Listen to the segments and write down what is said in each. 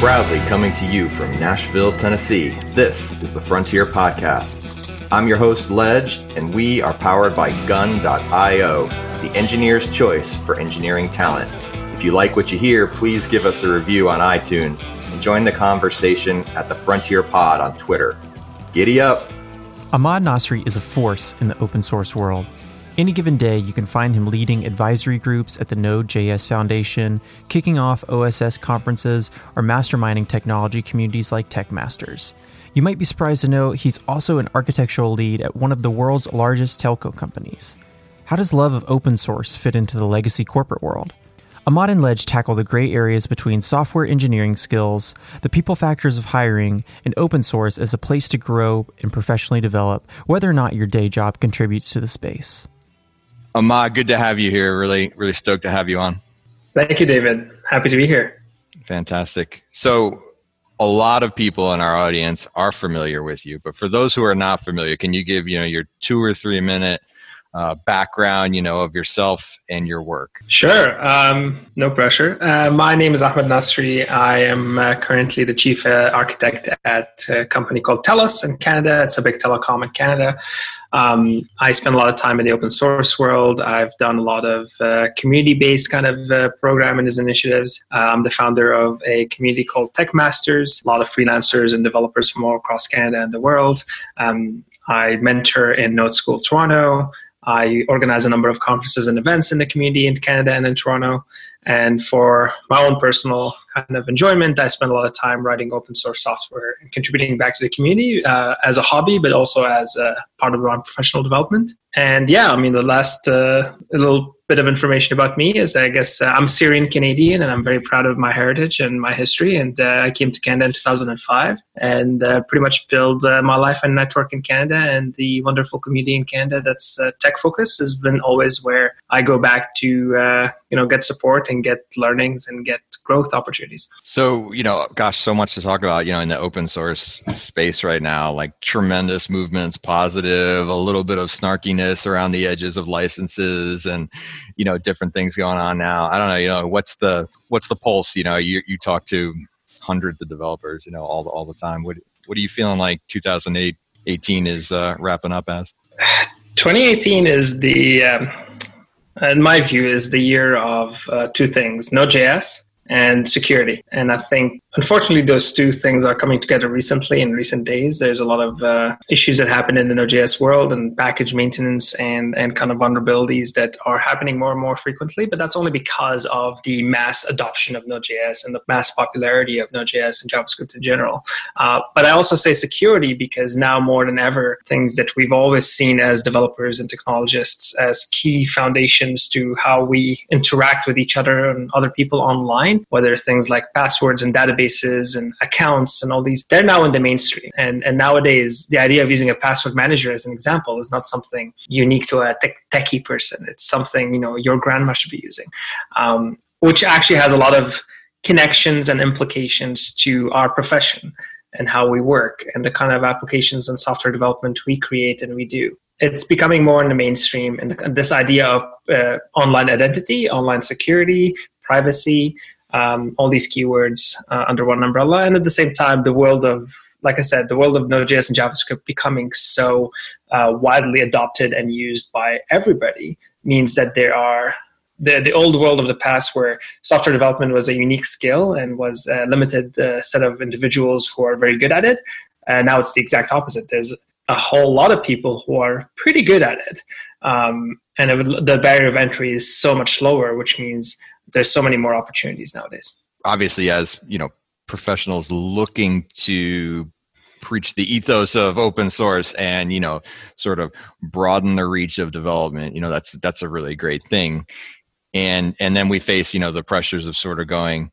Proudly coming to you from Nashville, Tennessee, this is the Frontier Podcast. I'm your host, Ledge, and we are powered by Gun.io, the engineer's choice for engineering talent. If you like what you hear, please give us a review on iTunes and join the conversation at the Frontier Pod on Twitter. Giddy up! Ahmad Nassri is a force in the open source world. Any given day, you can find him leading advisory groups at the Node.js Foundation, kicking off OSS conferences, or masterminding technology communities like TechMasters. You might be surprised to know he's also an architectural lead at one of the world's largest telco companies. How does love of open source fit into the legacy corporate world? Ahmad and Ledge tackle the gray areas between software engineering skills, the people factors of hiring, and open source as a place to grow and professionally develop, whether or not your day job contributes to the space. Ahmad, good to have you here. Really, really stoked to have you on. Thank you, David. Happy to be here. Fantastic. So, a lot of people in our audience are familiar with you, but for those who are not familiar, can you give you know your two or three minute uh, background, you know, of yourself and your work? Sure. Um, no pressure. Uh, my name is Ahmad Nassri. I am uh, currently the chief uh, architect at a company called TELUS in Canada. It's a big telecom in Canada. Um, I spend a lot of time in the open source world. I've done a lot of uh, community-based kind of uh, programming initiatives. I'm the founder of a community called Tech Masters, A lot of freelancers and developers from all across Canada and the world. Um, I mentor in Node School Toronto. I organize a number of conferences and events in the community in Canada and in Toronto. And for my own personal kind of enjoyment, I spend a lot of time writing open source software and contributing back to the community uh, as a hobby, but also as a part of my professional development. And yeah, I mean, the last uh, little bit of information about me is I guess uh, I'm Syrian Canadian and I'm very proud of my heritage and my history. And uh, I came to Canada in 2005 and uh, pretty much built uh, my life and network in Canada. And the wonderful community in Canada that's uh, tech focused has been always where I go back to, uh, you know, get support and get learnings and get growth opportunities. So, you know, gosh, so much to talk about, you know, in the open source space right now, like tremendous movements, positive, a little bit of snarkiness around the edges of licenses and, you know, different things going on now. I don't know, you know, what's the, what's the pulse? You know, you, you talk to hundreds of developers, you know, all the, all the time. What, what are you feeling like 2008, 18 is uh, wrapping up as? 2018 is the, um, in my view, is the year of uh, two things: Node.js and security. And I think, unfortunately, those two things are coming together recently in recent days. There's a lot of uh, issues that happen in the Node.js world and package maintenance and, and kind of vulnerabilities that are happening more and more frequently. But that's only because of the mass adoption of Node.js and the mass popularity of Node.js and JavaScript in general. Uh, but I also say security because now more than ever, things that we've always seen as developers and technologists as key foundations to how we interact with each other and other people online whether things like passwords and databases and accounts and all these, they're now in the mainstream. And, and nowadays, the idea of using a password manager as an example is not something unique to a tech, techie person. It's something, you know, your grandma should be using, um, which actually has a lot of connections and implications to our profession and how we work and the kind of applications and software development we create and we do it's becoming more in the mainstream and this idea of uh, online identity online security privacy um, all these keywords uh, under one umbrella. And at the same time, the world of, like I said, the world of Node.js and JavaScript becoming so uh, widely adopted and used by everybody means that there are the, the old world of the past where software development was a unique skill and was a limited uh, set of individuals who are very good at it. And now it's the exact opposite. There's a whole lot of people who are pretty good at it. Um, and it, the barrier of entry is so much lower, which means there's so many more opportunities nowadays. Obviously, as you know, professionals looking to preach the ethos of open source and you know sort of broaden the reach of development you know that's that's a really great thing and and then we face you know the pressures of sort of going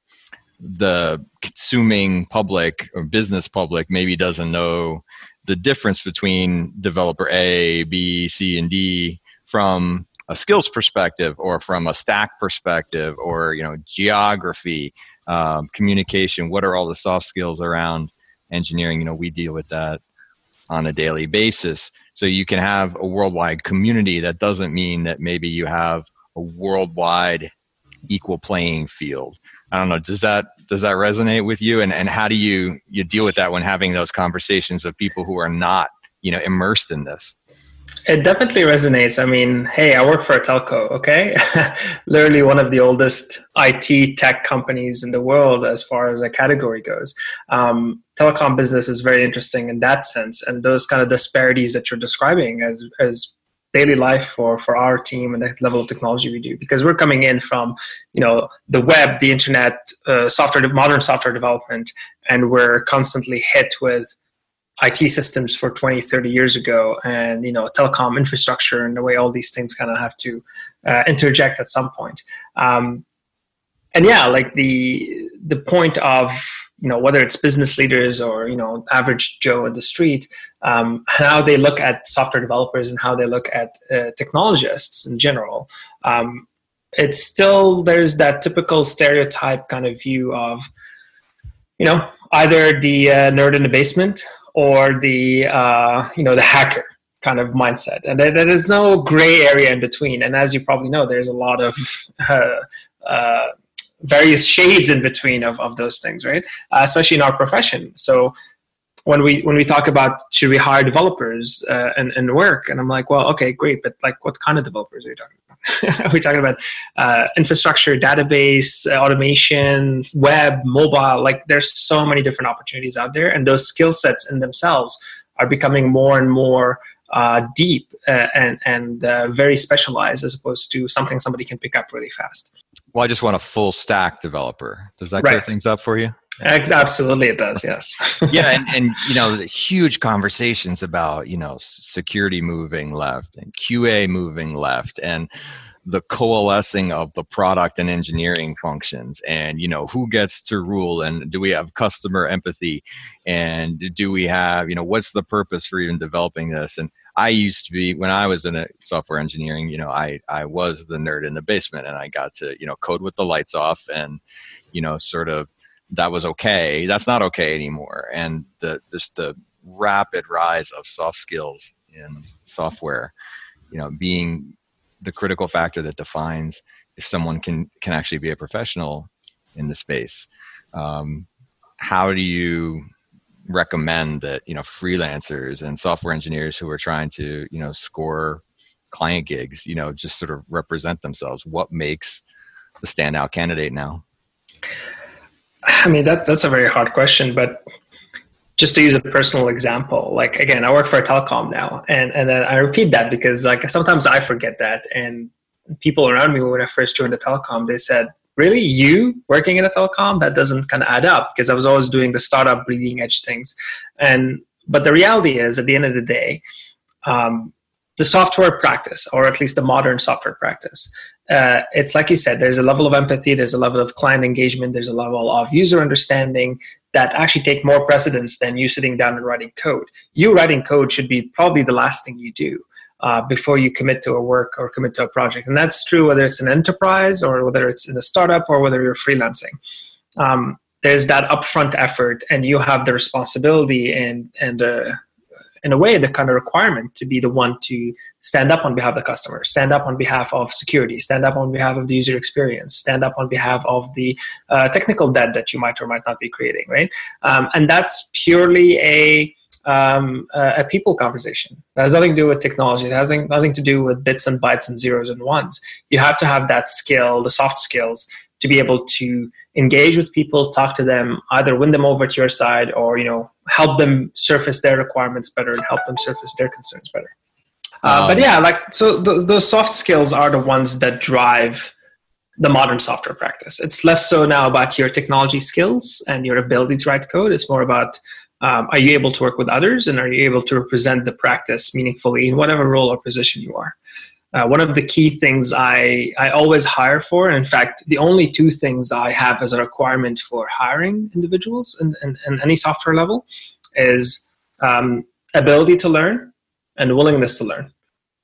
the consuming public or business public maybe doesn't know the difference between developer a b c and d from a skills perspective or from a stack perspective or you know geography um, communication what are all the soft skills around engineering you know we deal with that on a daily basis so you can have a worldwide community that doesn't mean that maybe you have a worldwide equal playing field. I don't know. Does that does that resonate with you? And and how do you you deal with that when having those conversations of people who are not you know immersed in this? It definitely resonates. I mean, hey, I work for a telco, okay? Literally one of the oldest IT tech companies in the world as far as a category goes. Um, telecom business is very interesting in that sense. And those kind of disparities that you're describing as, as daily life for, for our team and the level of technology we do, because we're coming in from, you know, the web, the internet, uh, software, modern software development, and we're constantly hit with IT systems for 20, 30 years ago, and you know telecom infrastructure and the way all these things kind of have to uh, interject at some point. Um, and yeah, like the the point of you know whether it's business leaders or you know average Joe in the street, um, how they look at software developers and how they look at uh, technologists in general. Um, it's still there's that typical stereotype kind of view of you know either the uh, nerd in the basement or the uh, you know the hacker kind of mindset, and there, there is no gray area in between. And as you probably know, there's a lot of uh, uh, various shades in between of, of those things, right? Uh, especially in our profession. So when we when we talk about should we hire developers uh, and, and work, and I'm like, well, okay, great, but like, what kind of developers are you talking about? are we talking about uh, infrastructure, database, uh, automation, web, mobile? Like, there's so many different opportunities out there, and those skill sets in themselves are becoming more and more uh, deep uh, and and uh, very specialized, as opposed to something somebody can pick up really fast. Well, I just want a full stack developer. Does that right. clear things up for you? Absolutely, it does. Yes. yeah, and, and you know, the huge conversations about you know security moving left and QA moving left and the coalescing of the product and engineering functions and you know who gets to rule and do we have customer empathy and do we have you know what's the purpose for even developing this and i used to be when i was in a software engineering you know i i was the nerd in the basement and i got to you know code with the lights off and you know sort of that was okay. That's not okay anymore. And the just the rapid rise of soft skills in software, you know, being the critical factor that defines if someone can can actually be a professional in the space. Um, how do you recommend that you know freelancers and software engineers who are trying to you know score client gigs you know just sort of represent themselves what makes the standout candidate now I mean, that that's a very hard question, but just to use a personal example, like again, I work for a telecom now, and and then I repeat that because like sometimes I forget that, and people around me when I first joined the telecom, they said, "Really, you working in a telecom? That doesn't kind of add up." Because I was always doing the startup, bleeding edge things, and but the reality is, at the end of the day, um, the software practice, or at least the modern software practice, uh, it's like you said, there's a level of empathy, there's a level of client engagement, there's a level of user understanding that actually take more precedence than you sitting down and writing code. You writing code should be probably the last thing you do uh, before you commit to a work or commit to a project. And that's true whether it's an enterprise or whether it's in a startup or whether you're freelancing. Um, there's that upfront effort, and you have the responsibility and and uh, in a way the kind of requirement to be the one to stand up on behalf of the customer stand up on behalf of security stand up on behalf of the user experience stand up on behalf of the uh, technical debt that you might or might not be creating right um, and that's purely a um, a people conversation. That has nothing to do with technology. It has nothing to do with bits and bytes and zeros and ones. You have to have that skill, the soft skills, to be able to engage with people, talk to them, either win them over to your side or you know help them surface their requirements better and help them surface their concerns better. Uh, um, but yeah, like so, th- those soft skills are the ones that drive the modern software practice. It's less so now about your technology skills and your ability to write code. It's more about um, are you able to work with others and are you able to represent the practice meaningfully in whatever role or position you are. Uh, one of the key things I, I always hire for, in fact, the only two things I have as a requirement for hiring individuals in, in, in any software level is um, ability to learn and willingness to learn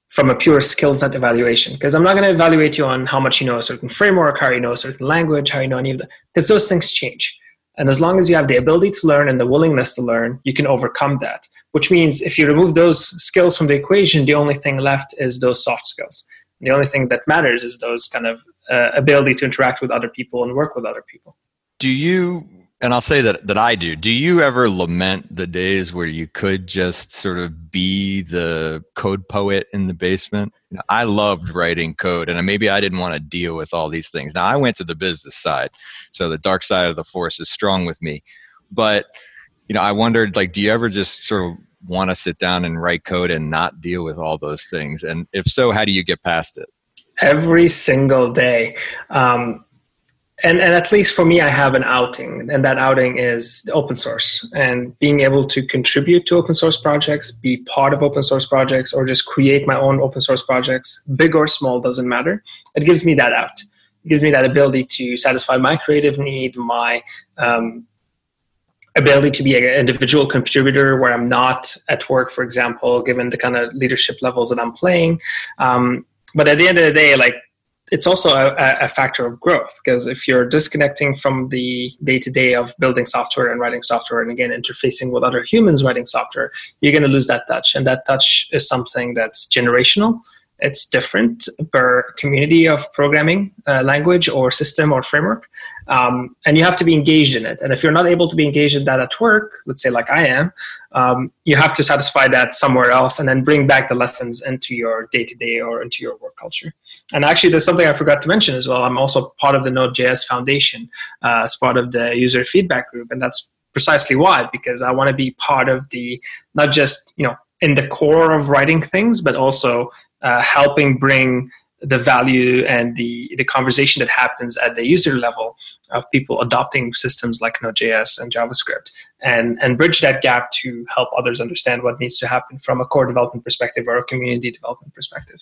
from a pure skill set evaluation. Because I'm not going to evaluate you on how much you know a certain framework, how you know a certain language, how you know any of that, because those things change. And as long as you have the ability to learn and the willingness to learn, you can overcome that. Which means if you remove those skills from the equation, the only thing left is those soft skills. The only thing that matters is those kind of uh, ability to interact with other people and work with other people. Do you and I'll say that that I do. Do you ever lament the days where you could just sort of be the code poet in the basement? You know, I loved writing code, and maybe I didn't want to deal with all these things. Now I went to the business side, so the dark side of the force is strong with me. But you know, I wondered, like, do you ever just sort of want to sit down and write code and not deal with all those things? And if so, how do you get past it? Every single day. Um, and, and at least for me, I have an outing, and that outing is open source and being able to contribute to open source projects, be part of open source projects, or just create my own open source projects, big or small, doesn't matter. It gives me that out. It gives me that ability to satisfy my creative need, my um, ability to be an individual contributor where I'm not at work, for example, given the kind of leadership levels that I'm playing. Um, but at the end of the day, like it's also a, a factor of growth because if you're disconnecting from the day to day of building software and writing software and again interfacing with other humans writing software, you're going to lose that touch. And that touch is something that's generational. It's different per community of programming uh, language or system or framework. Um, and you have to be engaged in it. And if you're not able to be engaged in that at work, let's say like I am, um, you have to satisfy that somewhere else and then bring back the lessons into your day to day or into your work culture. And actually, there's something I forgot to mention as well. I'm also part of the Node.js Foundation uh, as part of the user feedback group, and that's precisely why because I want to be part of the not just you know in the core of writing things, but also uh, helping bring the value and the, the conversation that happens at the user level of people adopting systems like Node.js and JavaScript and, and bridge that gap to help others understand what needs to happen from a core development perspective or a community development perspective.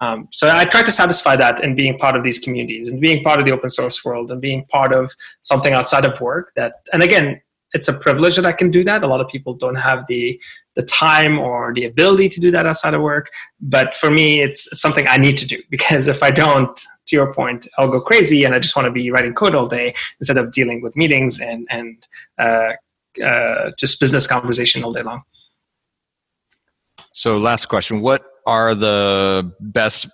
Um, so I try to satisfy that in being part of these communities and being part of the open source world and being part of something outside of work that, and again, it's a privilege that I can do that. A lot of people don't have the the time or the ability to do that outside of work. But for me, it's, something I need to do because if I don't, to your point, I'll go crazy and I just want to be writing code all day instead of dealing with meetings and and uh, uh, just business conversation all day long. So, last question: What are the best,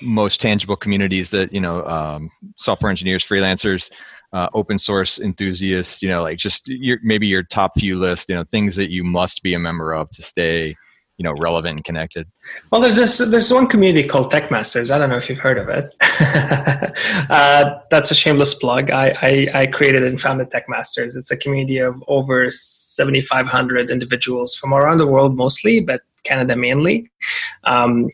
most tangible communities that you know, um, software engineers, freelancers? Uh, open source enthusiasts, you know, like just your, maybe your top few list, you know, things that you must be a member of to stay, you know, relevant and connected? Well, there's there's one community called Tech Masters. I don't know if you've heard of it. uh, that's a shameless plug. I, I, I created and founded Tech Masters. It's a community of over 7,500 individuals from around the world, mostly, but Canada mainly. Um,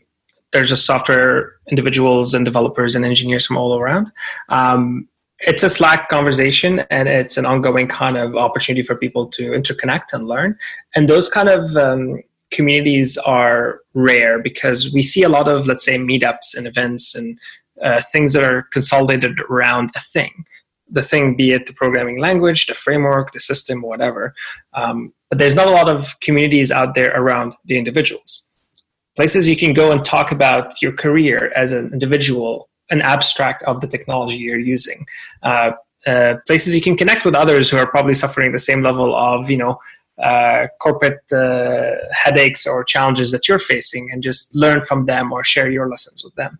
there's just software individuals and developers and engineers from all around. Um, it's a Slack conversation and it's an ongoing kind of opportunity for people to interconnect and learn. And those kind of um, communities are rare because we see a lot of, let's say, meetups and events and uh, things that are consolidated around a thing. The thing, be it the programming language, the framework, the system, whatever. Um, but there's not a lot of communities out there around the individuals. Places you can go and talk about your career as an individual an abstract of the technology you're using. Uh, uh, places you can connect with others who are probably suffering the same level of you know uh, corporate uh, headaches or challenges that you're facing and just learn from them or share your lessons with them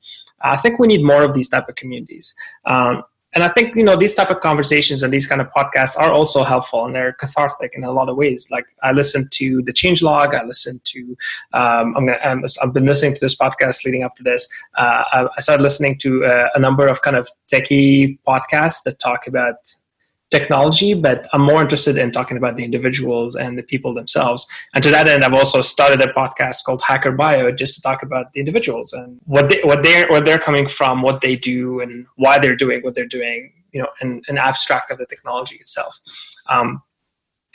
i think we need more of these type of communities um, and I think you know these type of conversations and these kind of podcasts are also helpful and they're cathartic in a lot of ways. Like I listen to the Changelog, I listen to um, I'm gonna, um, I've been listening to this podcast leading up to this. Uh, I started listening to uh, a number of kind of techie podcasts that talk about technology, but I'm more interested in talking about the individuals and the people themselves. And to that end, I've also started a podcast called Hacker Bio just to talk about the individuals and what they what they're where they're coming from, what they do, and why they're doing what they're doing. You know, an, an abstract of the technology itself. Um,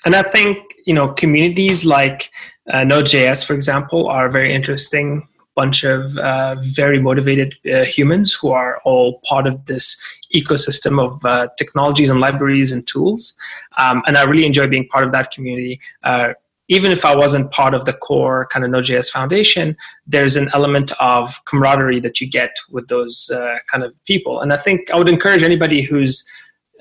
and I think you know communities like uh, Node.js, for example, are very interesting bunch of uh, very motivated uh, humans who are all part of this ecosystem of uh, technologies and libraries and tools. Um, and I really enjoy being part of that community. Uh, even if I wasn't part of the core kind of Node.js Foundation, there's an element of camaraderie that you get with those uh, kind of people. And I think I would encourage anybody who's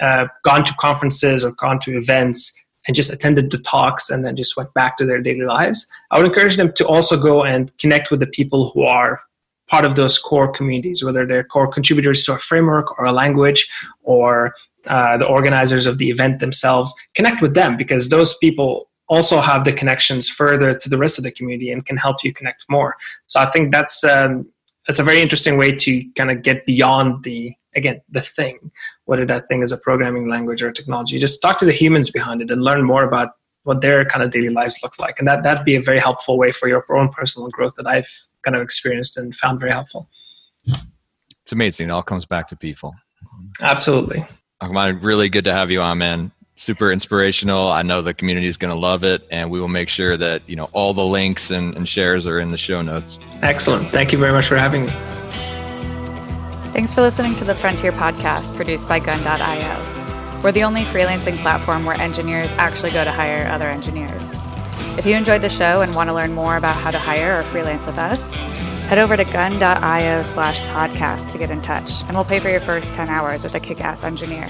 uh, gone to conferences or gone to events and just attended the talks and then just went back to their daily lives. I would encourage them to also go and connect with the people who are part of those core communities, whether they're core contributors to a framework or a language or uh, the organizers of the event themselves, connect with them because those people also have the connections further to the rest of the community and can help you connect more. So I think that's um, that's a very interesting way to kind of get beyond the again the thing, whether that thing is a programming language or technology. Just talk to the humans behind it and learn more about what their kind of daily lives look like, and that that'd be a very helpful way for your own personal growth that I've kind of experienced and found very helpful. It's amazing. It all comes back to people. Absolutely. Ahmad, really good to have you on, man. Super inspirational. I know the community is going to love it, and we will make sure that you know all the links and, and shares are in the show notes. Excellent. Thank you very much for having me. Thanks for listening to the Frontier podcast produced by Gun.io. We're the only freelancing platform where engineers actually go to hire other engineers. If you enjoyed the show and want to learn more about how to hire or freelance with us, head over to gun.io slash podcast to get in touch, and we'll pay for your first 10 hours with a kick ass engineer.